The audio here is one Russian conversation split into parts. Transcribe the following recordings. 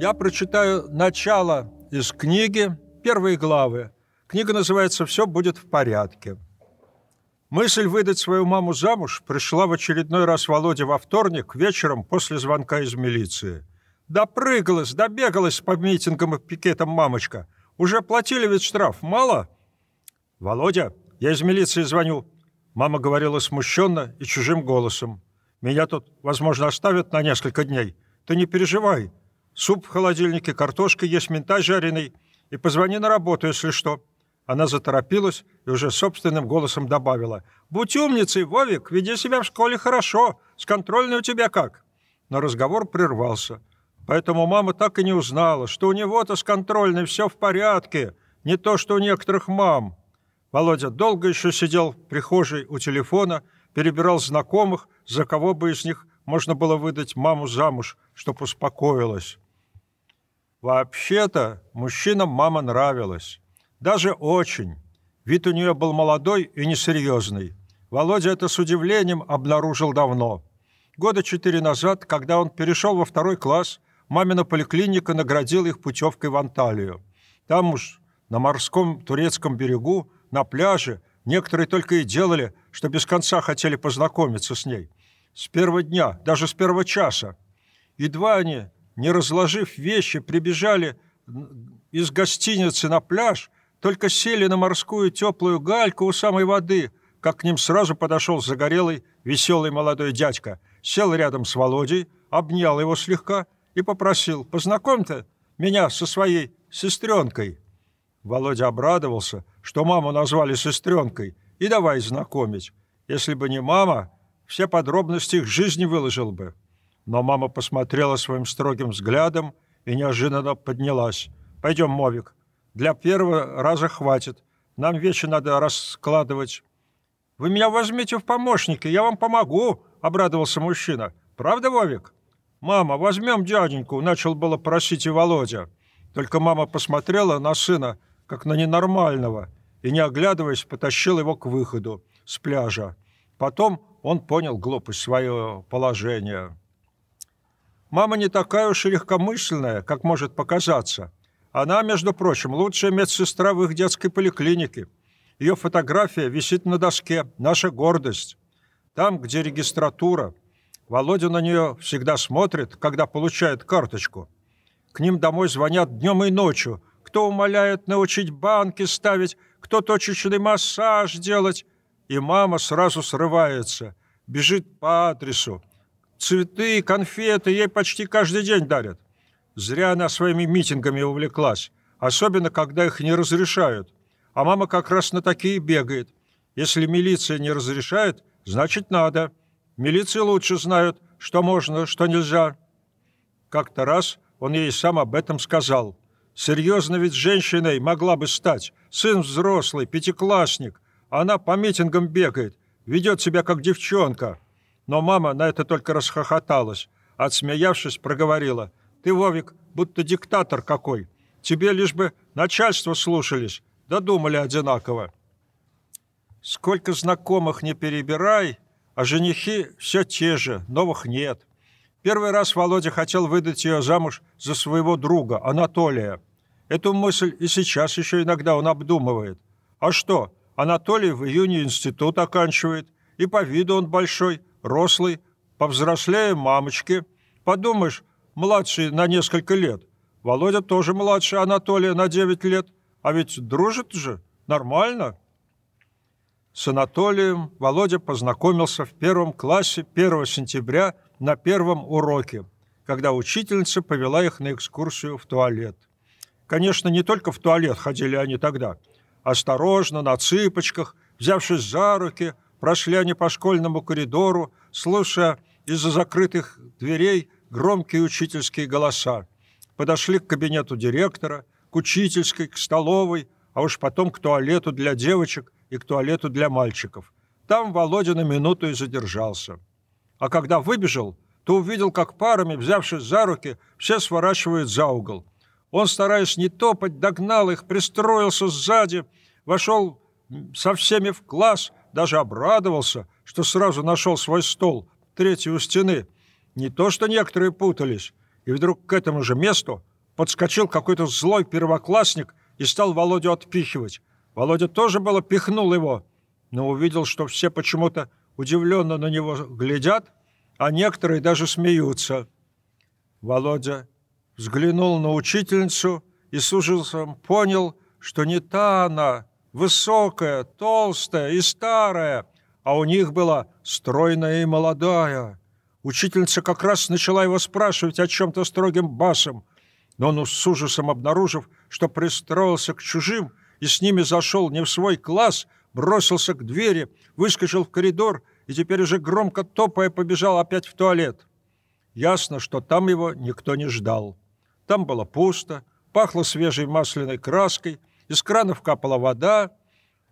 Я прочитаю начало из книги, первые главы. Книга называется «Все будет в порядке». Мысль выдать свою маму замуж пришла в очередной раз Володе во вторник вечером после звонка из милиции. Допрыгалась, добегалась по митингам и пикетам мамочка. Уже платили ведь штраф, мало? Володя, я из милиции звоню. Мама говорила смущенно и чужим голосом. Меня тут, возможно, оставят на несколько дней. Ты не переживай. Суп в холодильнике, картошка есть, ментай жареный. И позвони на работу, если что. Она заторопилась и уже собственным голосом добавила. «Будь умницей, Вовик, веди себя в школе хорошо. С контрольной у тебя как?» Но разговор прервался. Поэтому мама так и не узнала, что у него-то с контрольной все в порядке, не то, что у некоторых мам. Володя долго еще сидел в прихожей у телефона, перебирал знакомых, за кого бы из них можно было выдать маму замуж, чтоб успокоилась. Вообще-то мужчинам мама нравилась. Даже очень. Вид у нее был молодой и несерьезный. Володя это с удивлением обнаружил давно. Года четыре назад, когда он перешел во второй класс, мамина поликлиника наградила их путевкой в Анталию. Там уж на морском турецком берегу, на пляже, некоторые только и делали, что без конца хотели познакомиться с ней. С первого дня, даже с первого часа. Едва они, не разложив вещи, прибежали из гостиницы на пляж, только сели на морскую теплую гальку у самой воды, как к ним сразу подошел загорелый, веселый молодой дядька, сел рядом с Володей, обнял его слегка и попросил «Познакомь-то меня со своей сестренкой». Володя обрадовался, что маму назвали сестренкой, и давай знакомить. Если бы не мама, все подробности их жизни выложил бы. Но мама посмотрела своим строгим взглядом и неожиданно поднялась. «Пойдем, Мовик, для первого раза хватит. Нам вещи надо раскладывать. Вы меня возьмите в помощники, я вам помогу, обрадовался мужчина. Правда, Вовик? Мама, возьмем дяденьку, начал было просить и Володя. Только мама посмотрела на сына, как на ненормального, и, не оглядываясь, потащил его к выходу с пляжа. Потом он понял глупость свое положение. Мама не такая уж и легкомысленная, как может показаться. Она, между прочим, лучшая медсестра в их детской поликлинике. Ее фотография висит на доске «Наша гордость». Там, где регистратура. Володя на нее всегда смотрит, когда получает карточку. К ним домой звонят днем и ночью. Кто умоляет научить банки ставить, кто точечный массаж делать. И мама сразу срывается, бежит по адресу. Цветы, конфеты ей почти каждый день дарят. Зря она своими митингами увлеклась, особенно когда их не разрешают. А мама как раз на такие бегает. Если милиция не разрешает, значит надо. Милиции лучше знают, что можно, что нельзя. Как-то раз он ей сам об этом сказал. Серьезно ведь женщиной могла бы стать. Сын взрослый, пятиклассник. Она по митингам бегает, ведет себя как девчонка. Но мама на это только расхохоталась. Отсмеявшись, проговорила – ты, Вовик, будто диктатор какой. Тебе лишь бы начальство слушались, додумали одинаково. Сколько знакомых не перебирай, а женихи все те же, новых нет. Первый раз Володя хотел выдать ее замуж за своего друга, Анатолия. Эту мысль и сейчас еще иногда он обдумывает. А что, Анатолий в июне институт оканчивает, и по виду он большой, рослый, повзрослее мамочки. Подумаешь, младший на несколько лет. Володя тоже младше Анатолия на 9 лет. А ведь дружит же, нормально. С Анатолием Володя познакомился в первом классе 1 сентября на первом уроке, когда учительница повела их на экскурсию в туалет. Конечно, не только в туалет ходили они тогда. Осторожно, на цыпочках, взявшись за руки, прошли они по школьному коридору, слушая из-за закрытых дверей громкие учительские голоса. Подошли к кабинету директора, к учительской, к столовой, а уж потом к туалету для девочек и к туалету для мальчиков. Там Володя на минуту и задержался. А когда выбежал, то увидел, как парами, взявшись за руки, все сворачивают за угол. Он, стараясь не топать, догнал их, пристроился сзади, вошел со всеми в класс, даже обрадовался, что сразу нашел свой стол, третий у стены. Не то, что некоторые путались. И вдруг к этому же месту подскочил какой-то злой первоклассник и стал Володю отпихивать. Володя тоже было пихнул его, но увидел, что все почему-то удивленно на него глядят, а некоторые даже смеются. Володя взглянул на учительницу и с ужасом понял, что не та она, высокая, толстая и старая, а у них была стройная и молодая. Учительница как раз начала его спрашивать о чем-то строгим басом, но он с ужасом обнаружив, что пристроился к чужим и с ними зашел не в свой класс, бросился к двери, выскочил в коридор и теперь уже громко топая побежал опять в туалет. Ясно, что там его никто не ждал. Там было пусто, пахло свежей масляной краской, из кранов капала вода.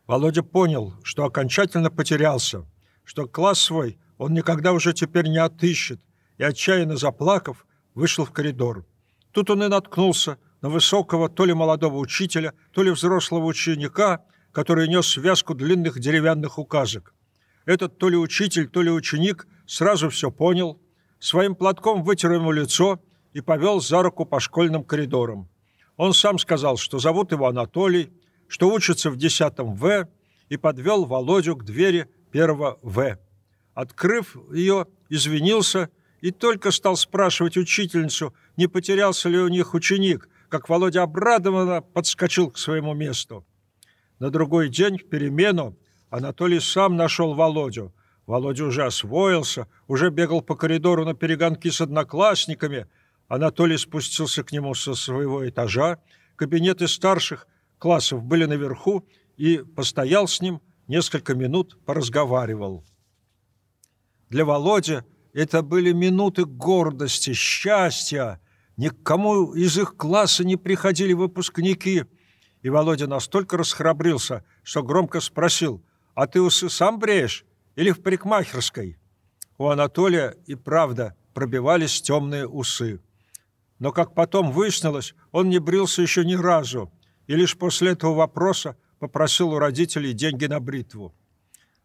Володя понял, что окончательно потерялся, что класс свой он никогда уже теперь не отыщет, и, отчаянно заплакав, вышел в коридор. Тут он и наткнулся на высокого то ли молодого учителя, то ли взрослого ученика, который нес связку длинных деревянных указок. Этот то ли учитель, то ли ученик сразу все понял, своим платком вытер ему лицо и повел за руку по школьным коридорам. Он сам сказал, что зовут его Анатолий, что учится в 10 В, и подвел Володю к двери первого В. Открыв ее, извинился и только стал спрашивать учительницу, не потерялся ли у них ученик, как Володя обрадованно подскочил к своему месту. На другой день, в перемену, Анатолий сам нашел Володю. Володя уже освоился, уже бегал по коридору на перегонки с одноклассниками. Анатолий спустился к нему со своего этажа. Кабинеты старших классов были наверху, и постоял с ним несколько минут, поразговаривал. Для Володи это были минуты гордости, счастья. Никому из их класса не приходили выпускники. И Володя настолько расхрабрился, что громко спросил, «А ты усы сам бреешь или в парикмахерской?» У Анатолия и правда пробивались темные усы. Но, как потом выяснилось, он не брился еще ни разу, и лишь после этого вопроса попросил у родителей деньги на бритву.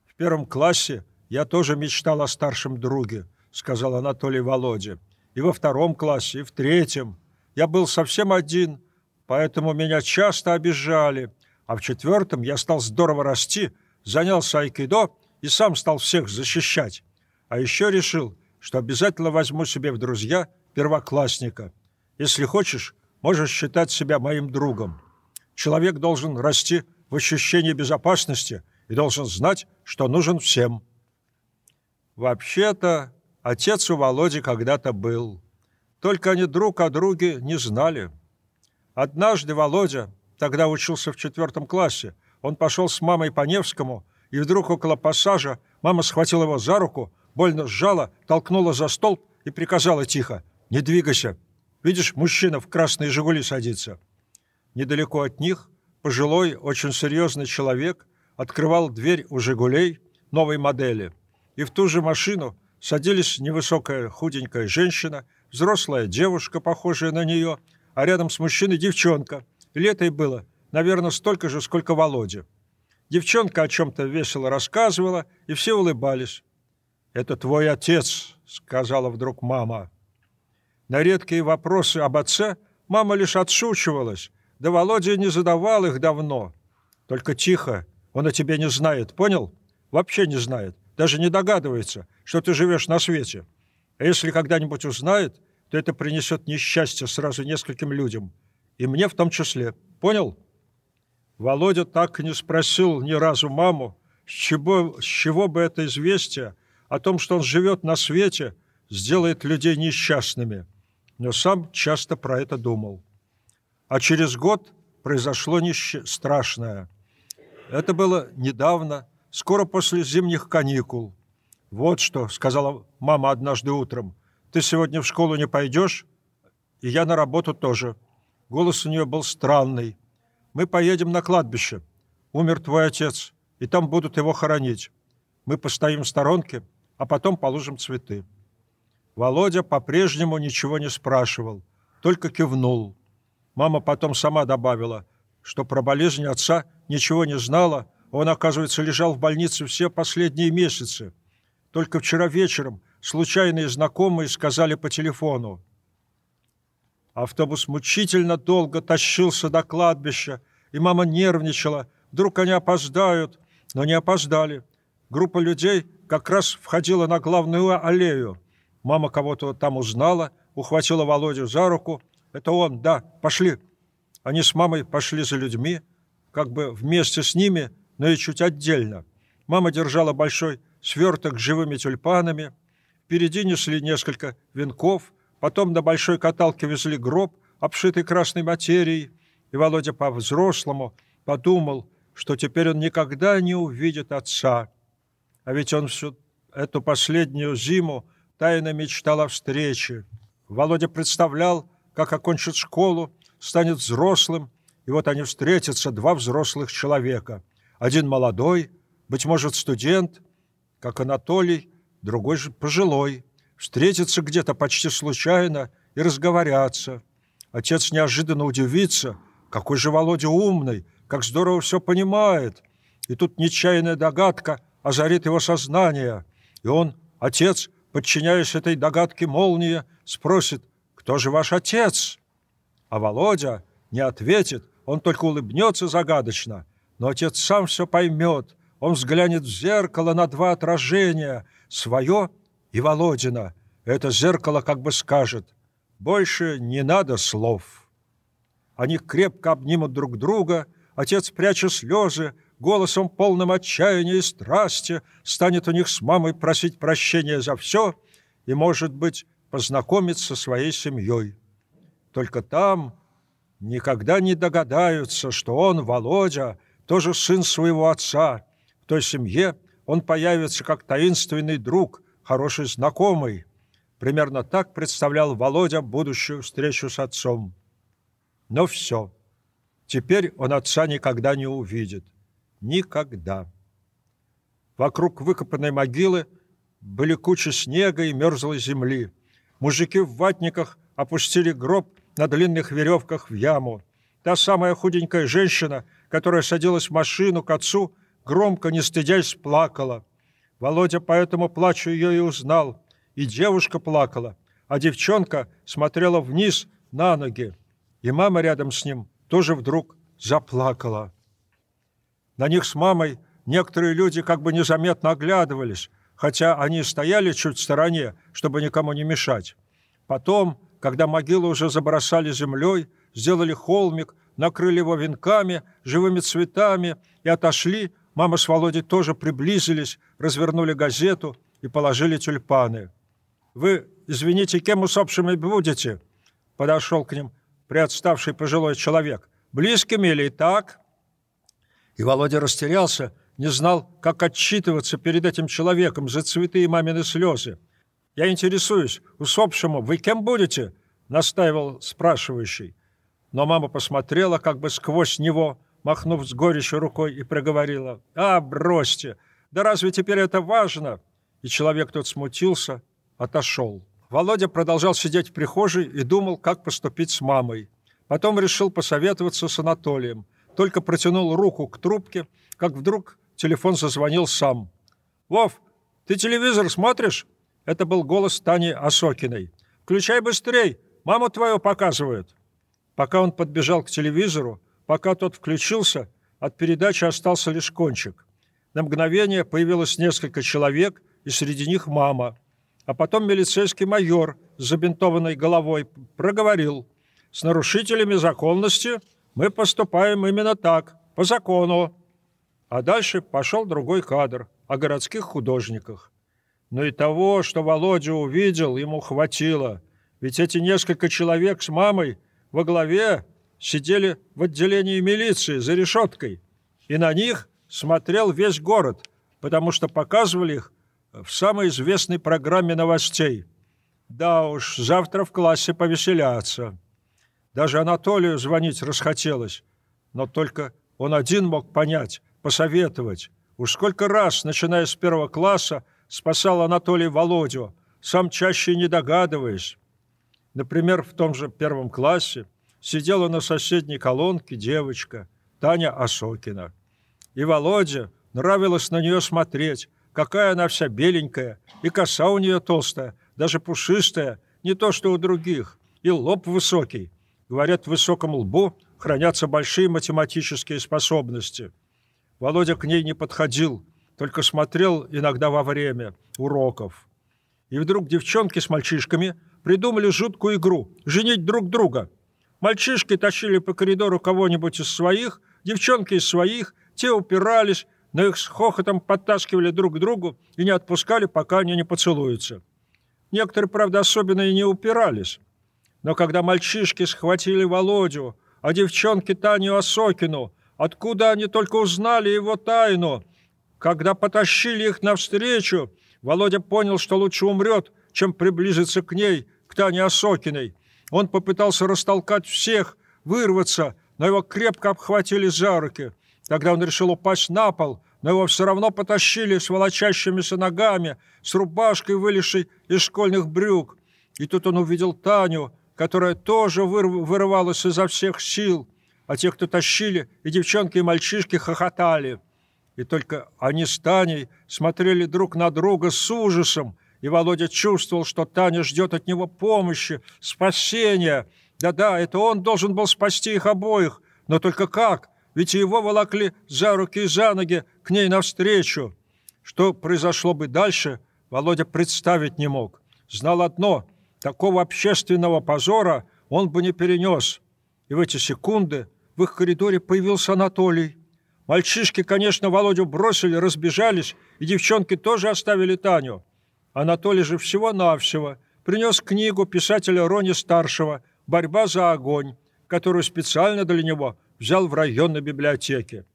В первом классе «Я тоже мечтал о старшем друге», — сказал Анатолий Володя. «И во втором классе, и в третьем. Я был совсем один, поэтому меня часто обижали. А в четвертом я стал здорово расти, занялся айкидо и сам стал всех защищать. А еще решил, что обязательно возьму себе в друзья первоклассника. Если хочешь, можешь считать себя моим другом. Человек должен расти в ощущении безопасности и должен знать, что нужен всем». Вообще-то, отец у Володи когда-то был. Только они друг о друге не знали. Однажды Володя, тогда учился в четвертом классе, он пошел с мамой по Невскому, и вдруг около пассажа мама схватила его за руку, больно сжала, толкнула за столб и приказала тихо «Не двигайся! Видишь, мужчина в красные «Жигули» садится». Недалеко от них пожилой, очень серьезный человек открывал дверь у «Жигулей» новой модели – и в ту же машину садились невысокая худенькая женщина, взрослая девушка, похожая на нее, а рядом с мужчиной девчонка. Лет ей было, наверное, столько же, сколько Володя. Девчонка о чем-то весело рассказывала, и все улыбались. «Это твой отец», — сказала вдруг мама. На редкие вопросы об отце мама лишь отшучивалась, да Володя не задавал их давно. Только тихо, он о тебе не знает, понял? Вообще не знает даже не догадывается, что ты живешь на свете. А если когда-нибудь узнает, то это принесет несчастье сразу нескольким людям. И мне в том числе. Понял? Володя так и не спросил ни разу маму, с чего, с чего бы это известие о том, что он живет на свете, сделает людей несчастными. Но сам часто про это думал. А через год произошло несч... страшное. Это было недавно, скоро после зимних каникул. Вот что, сказала мама однажды утром, ты сегодня в школу не пойдешь, и я на работу тоже. Голос у нее был странный. Мы поедем на кладбище. Умер твой отец, и там будут его хоронить. Мы постоим в сторонке, а потом положим цветы. Володя по-прежнему ничего не спрашивал, только кивнул. Мама потом сама добавила, что про болезнь отца ничего не знала, Он, оказывается, лежал в больнице все последние месяцы. Только вчера вечером случайные знакомые сказали по телефону. Автобус мучительно долго тащился до кладбища, и мама нервничала. Вдруг они опоздают, но не опоздали. Группа людей как раз входила на главную аллею. Мама кого-то там узнала, ухватила Володю за руку. «Это он, да, пошли». Они с мамой пошли за людьми, как бы вместе с ними, но и чуть отдельно. Мама держала большой сверток с живыми тюльпанами. Впереди несли несколько венков, потом на большой каталке везли гроб, обшитый красной материей, и Володя по-взрослому подумал, что теперь он никогда не увидит отца. А ведь он всю эту последнюю зиму тайно мечтал о встрече. Володя представлял, как окончит школу, станет взрослым, и вот они встретятся, два взрослых человека. Один молодой, быть может, студент, как Анатолий, другой же пожилой. Встретятся где-то почти случайно и разговорятся. Отец неожиданно удивится, какой же Володя умный, как здорово все понимает. И тут нечаянная догадка озарит его сознание. И он, отец, подчиняясь этой догадке молнии, спросит, кто же ваш отец? А Володя не ответит, он только улыбнется загадочно. Но отец сам все поймет. Он взглянет в зеркало на два отражения, свое и Володина. Это зеркало как бы скажет, больше не надо слов. Они крепко обнимут друг друга, отец, пряча слезы, голосом полным отчаяния и страсти, станет у них с мамой просить прощения за все и, может быть, познакомиться со своей семьей. Только там никогда не догадаются, что он, Володя, тоже сын своего отца. Той семье он появится как таинственный друг, хороший знакомый. Примерно так представлял Володя будущую встречу с отцом. Но все. Теперь он отца никогда не увидит. Никогда. Вокруг выкопанной могилы были кучи снега и мерзлой земли. Мужики в ватниках опустили гроб на длинных веревках в яму. Та самая худенькая женщина, которая садилась в машину к отцу, громко, не стыдясь, плакала. Володя поэтому плачу ее и узнал. И девушка плакала, а девчонка смотрела вниз на ноги. И мама рядом с ним тоже вдруг заплакала. На них с мамой некоторые люди как бы незаметно оглядывались, хотя они стояли чуть в стороне, чтобы никому не мешать. Потом когда могилу уже забросали землей, сделали холмик, накрыли его венками, живыми цветами и отошли, мама с Володей тоже приблизились, развернули газету и положили тюльпаны. «Вы, извините, кем усопшими будете?» Подошел к ним приотставший пожилой человек. «Близкими или так?» И Володя растерялся, не знал, как отчитываться перед этим человеком за цветы и мамины слезы. «Я интересуюсь, усопшему вы кем будете?» — настаивал спрашивающий. Но мама посмотрела как бы сквозь него, махнув с горечью рукой, и проговорила. «А, бросьте! Да разве теперь это важно?» И человек тот смутился, отошел. Володя продолжал сидеть в прихожей и думал, как поступить с мамой. Потом решил посоветоваться с Анатолием. Только протянул руку к трубке, как вдруг телефон зазвонил сам. «Вов, ты телевизор смотришь?» Это был голос Тани Осокиной. «Включай быстрей! Маму твою показывают!» Пока он подбежал к телевизору, пока тот включился, от передачи остался лишь кончик. На мгновение появилось несколько человек, и среди них мама. А потом милицейский майор с забинтованной головой проговорил. «С нарушителями законности мы поступаем именно так, по закону». А дальше пошел другой кадр о городских художниках. Но и того, что Володя увидел, ему хватило. Ведь эти несколько человек с мамой во главе сидели в отделении милиции за решеткой. И на них смотрел весь город, потому что показывали их в самой известной программе новостей. Да уж, завтра в классе повеселятся. Даже Анатолию звонить расхотелось. Но только он один мог понять, посоветовать. Уж сколько раз, начиная с первого класса, спасал Анатолий Володю, сам чаще не догадываясь. Например, в том же первом классе сидела на соседней колонке девочка Таня Осокина. И Володе нравилось на нее смотреть, какая она вся беленькая, и коса у нее толстая, даже пушистая, не то что у других, и лоб высокий. Говорят, в высоком лбу хранятся большие математические способности. Володя к ней не подходил, только смотрел иногда во время уроков. И вдруг девчонки с мальчишками придумали жуткую игру – женить друг друга. Мальчишки тащили по коридору кого-нибудь из своих, девчонки из своих, те упирались, но их с хохотом подтаскивали друг к другу и не отпускали, пока они не поцелуются. Некоторые, правда, особенно и не упирались. Но когда мальчишки схватили Володю, а девчонки Таню Осокину, откуда они только узнали его тайну? Когда потащили их навстречу, Володя понял, что лучше умрет, чем приблизиться к ней, к Тане Осокиной. Он попытался растолкать всех, вырваться, но его крепко обхватили за руки. Тогда он решил упасть на пол, но его все равно потащили с волочащимися ногами, с рубашкой, вылезшей из школьных брюк. И тут он увидел Таню, которая тоже вырывалась изо всех сил, а те, кто тащили, и девчонки, и мальчишки хохотали. И только они с Таней смотрели друг на друга с ужасом, и Володя чувствовал, что Таня ждет от него помощи, спасения. Да-да, это он должен был спасти их обоих, но только как? Ведь его волокли за руки и за ноги к ней навстречу. Что произошло бы дальше, Володя представить не мог. Знал одно — Такого общественного позора он бы не перенес. И в эти секунды в их коридоре появился Анатолий. Мальчишки, конечно, Володю бросили, разбежались, и девчонки тоже оставили Таню. Анатолий же всего-навсего принес книгу писателя Рони Старшего «Борьба за огонь», которую специально для него взял в районной библиотеке.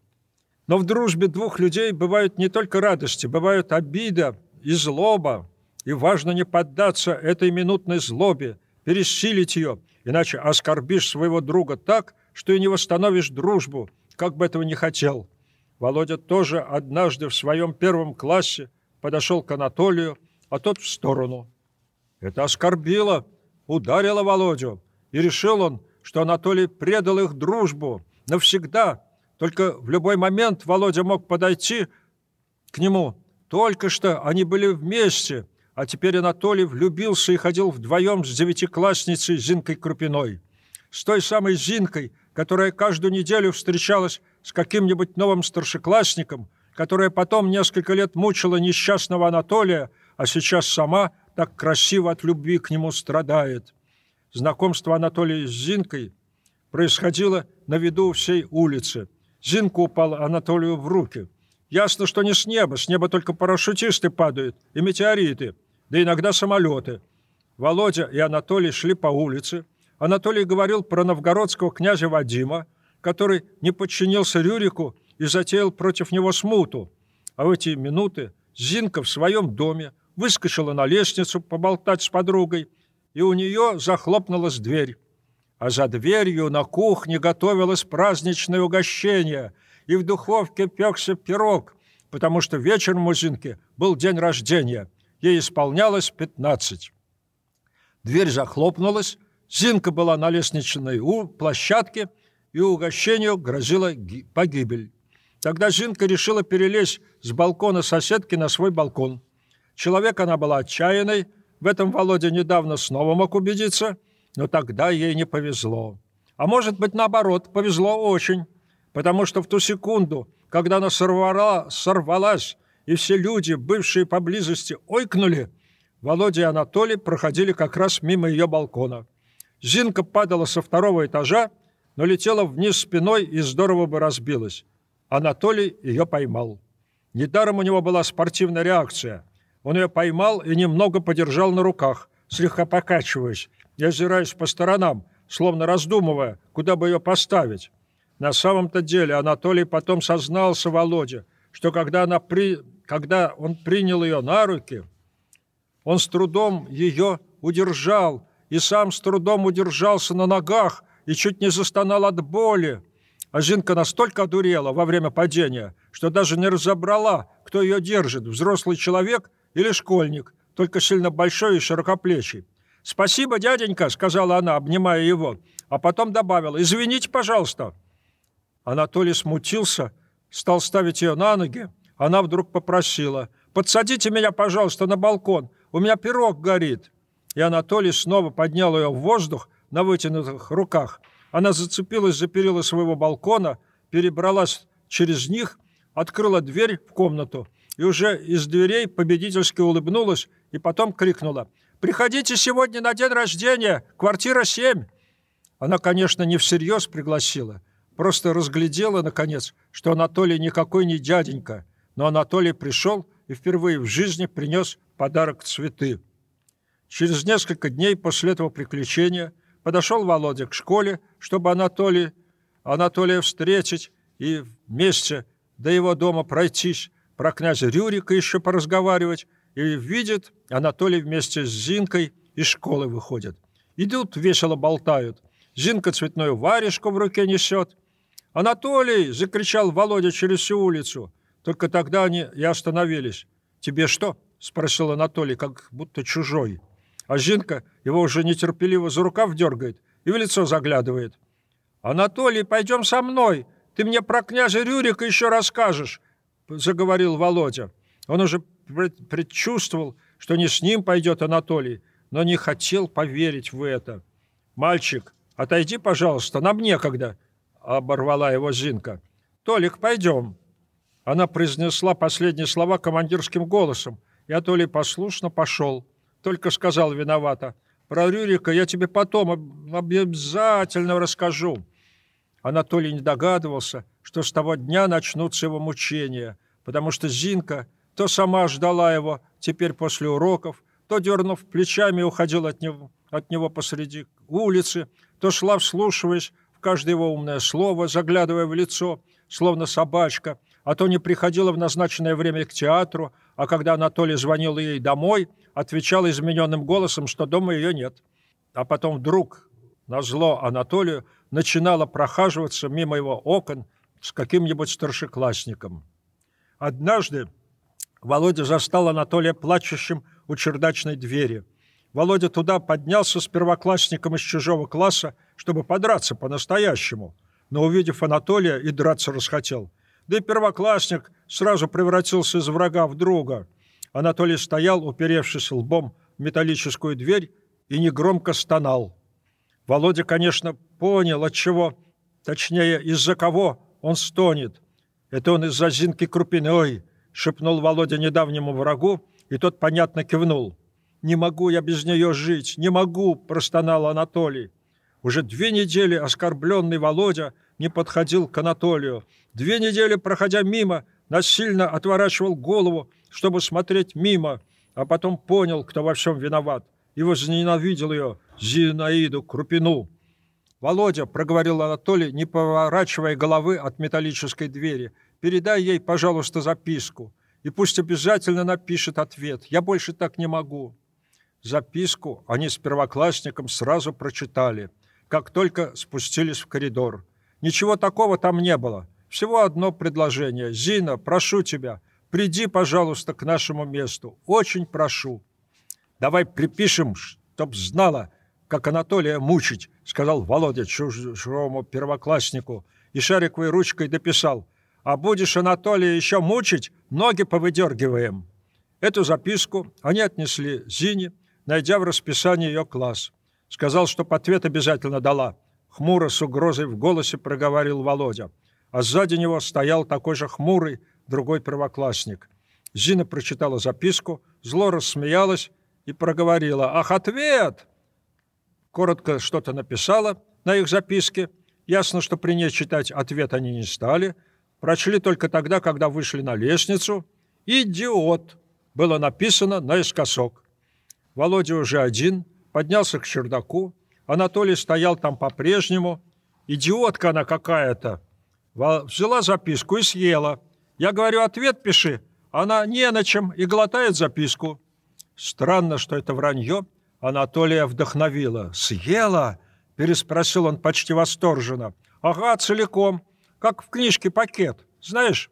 Но в дружбе двух людей бывают не только радости, бывают обида и злоба, и важно не поддаться этой минутной злобе, пересилить ее, иначе оскорбишь своего друга так, что и не восстановишь дружбу, как бы этого не хотел. Володя тоже однажды в своем первом классе подошел к Анатолию, а тот в сторону. Это оскорбило, ударило Володю, и решил он, что Анатолий предал их дружбу навсегда. Только в любой момент Володя мог подойти к нему. Только что они были вместе, а теперь Анатолий влюбился и ходил вдвоем с девятиклассницей Зинкой Крупиной. С той самой Зинкой, которая каждую неделю встречалась с каким-нибудь новым старшеклассником, которая потом несколько лет мучила несчастного Анатолия, а сейчас сама так красиво от любви к нему страдает. Знакомство Анатолия с Зинкой происходило на виду всей улицы. Зинка упала Анатолию в руки. Ясно, что не с неба, с неба только парашютисты падают и метеориты да иногда самолеты. Володя и Анатолий шли по улице. Анатолий говорил про новгородского князя Вадима, который не подчинился Рюрику и затеял против него смуту. А в эти минуты Зинка в своем доме выскочила на лестницу поболтать с подругой, и у нее захлопнулась дверь. А за дверью на кухне готовилось праздничное угощение, и в духовке пекся пирог, потому что вечером у Зинки был день рождения – ей исполнялось 15. Дверь захлопнулась, Зинка была на лестничной площадке, и угощению грозила погибель. Тогда Зинка решила перелезть с балкона соседки на свой балкон. Человек она была отчаянной, в этом Володя недавно снова мог убедиться, но тогда ей не повезло. А может быть, наоборот, повезло очень, потому что в ту секунду, когда она сорвала, сорвалась и все люди, бывшие поблизости, ойкнули. Володя и Анатолий проходили как раз мимо ее балкона. Зинка падала со второго этажа, но летела вниз спиной и здорово бы разбилась. Анатолий ее поймал. Недаром у него была спортивная реакция. Он ее поймал и немного подержал на руках, слегка покачиваясь, и озираясь по сторонам, словно раздумывая, куда бы ее поставить. На самом-то деле Анатолий потом сознался Володе, что когда, она при... когда он принял ее на руки, он с трудом ее удержал и сам с трудом удержался на ногах и чуть не застонал от боли. А Зинка настолько одурела во время падения, что даже не разобрала, кто ее держит, взрослый человек или школьник, только сильно большой и широкоплечий. «Спасибо, дяденька», — сказала она, обнимая его, а потом добавила, «Извините, пожалуйста». Анатолий смутился стал ставить ее на ноги, она вдруг попросила, «Подсадите меня, пожалуйста, на балкон, у меня пирог горит». И Анатолий снова поднял ее в воздух на вытянутых руках. Она зацепилась за перила своего балкона, перебралась через них, открыла дверь в комнату и уже из дверей победительски улыбнулась и потом крикнула «Приходите сегодня на день рождения, квартира 7!» Она, конечно, не всерьез пригласила, просто разглядела, наконец, что Анатолий никакой не дяденька, но Анатолий пришел и впервые в жизни принес подарок цветы. Через несколько дней после этого приключения подошел Володя к школе, чтобы Анатолий, Анатолия встретить и вместе до его дома пройтись, про князя Рюрика еще поразговаривать, и видит, Анатолий вместе с Зинкой из школы выходит. Идут, весело болтают. Зинка цветную варежку в руке несет. «Анатолий!» — закричал Володя через всю улицу. Только тогда они и остановились. «Тебе что?» — спросил Анатолий, как будто чужой. А Жинка его уже нетерпеливо за рукав дергает и в лицо заглядывает. «Анатолий, пойдем со мной, ты мне про князя Рюрика еще расскажешь», — заговорил Володя. Он уже предчувствовал, что не с ним пойдет Анатолий, но не хотел поверить в это. «Мальчик, отойди, пожалуйста, нам некогда», — оборвала его Зинка. «Толик, пойдем». Она произнесла последние слова командирским голосом, и Анатолий послушно пошел только сказал виновато. Про Рюрика я тебе потом обязательно расскажу. Анатолий не догадывался, что с того дня начнутся его мучения, потому что Зинка то сама ждала его теперь после уроков, то, дернув плечами, уходила от него, от него посреди улицы, то шла, вслушиваясь в каждое его умное слово, заглядывая в лицо, словно собачка, а то не приходила в назначенное время к театру, а когда Анатолий звонил ей домой – отвечала измененным голосом, что дома ее нет. А потом вдруг, на зло Анатолию, начинала прохаживаться мимо его окон с каким-нибудь старшеклассником. Однажды Володя застал Анатолия плачущим у чердачной двери. Володя туда поднялся с первоклассником из чужого класса, чтобы подраться по-настоящему. Но, увидев Анатолия, и драться расхотел. Да и первоклассник сразу превратился из врага в друга – Анатолий стоял, уперевшись лбом в металлическую дверь, и негромко стонал. Володя, конечно, понял, от чего, точнее, из-за кого он стонет. Это он из-за Зинки Крупиной, шепнул Володя недавнему врагу, и тот понятно кивнул. «Не могу я без нее жить, не могу!» – простонал Анатолий. Уже две недели оскорбленный Володя не подходил к Анатолию. Две недели, проходя мимо, насильно отворачивал голову, чтобы смотреть мимо, а потом понял, кто во всем виноват, и возненавидел ее, Зинаиду Крупину. «Володя», — проговорил Анатолий, не поворачивая головы от металлической двери, «передай ей, пожалуйста, записку, и пусть обязательно напишет ответ. Я больше так не могу». Записку они с первоклассником сразу прочитали, как только спустились в коридор. Ничего такого там не было. Всего одно предложение. «Зина, прошу тебя, приди, пожалуйста, к нашему месту. Очень прошу. Давай припишем, чтоб знала, как Анатолия мучить, сказал Володя чужому первокласснику и шариковой ручкой дописал. А будешь Анатолия еще мучить, ноги повыдергиваем. Эту записку они отнесли Зине, найдя в расписании ее класс. Сказал, что ответ обязательно дала. Хмуро с угрозой в голосе проговорил Володя. А сзади него стоял такой же хмурый, другой первоклассник. Зина прочитала записку, зло рассмеялась и проговорила «Ах, ответ!» Коротко что-то написала на их записке. Ясно, что при ней читать ответ они не стали. Прочли только тогда, когда вышли на лестницу. «Идиот!» было написано наискосок. Володя уже один, поднялся к чердаку. Анатолий стоял там по-прежнему. «Идиотка она какая-то!» Взяла записку и съела – я говорю, ответ пиши. Она не на чем и глотает записку. Странно, что это вранье. Анатолия вдохновила. «Съела?» – переспросил он почти восторженно. «Ага, целиком. Как в книжке пакет. Знаешь?»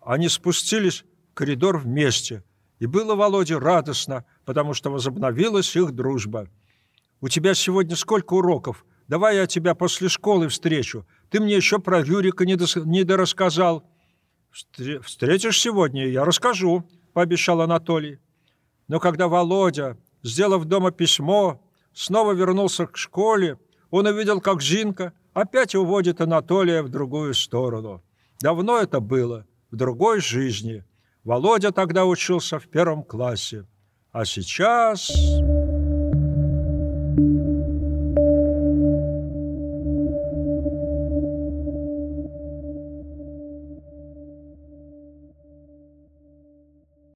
Они спустились в коридор вместе. И было Володе радостно, потому что возобновилась их дружба. «У тебя сегодня сколько уроков? Давай я тебя после школы встречу. Ты мне еще про дос... не дорассказал». «Встретишь сегодня, я расскажу», — пообещал Анатолий. Но когда Володя, сделав дома письмо, снова вернулся к школе, он увидел, как Жинка опять уводит Анатолия в другую сторону. Давно это было, в другой жизни. Володя тогда учился в первом классе. А сейчас...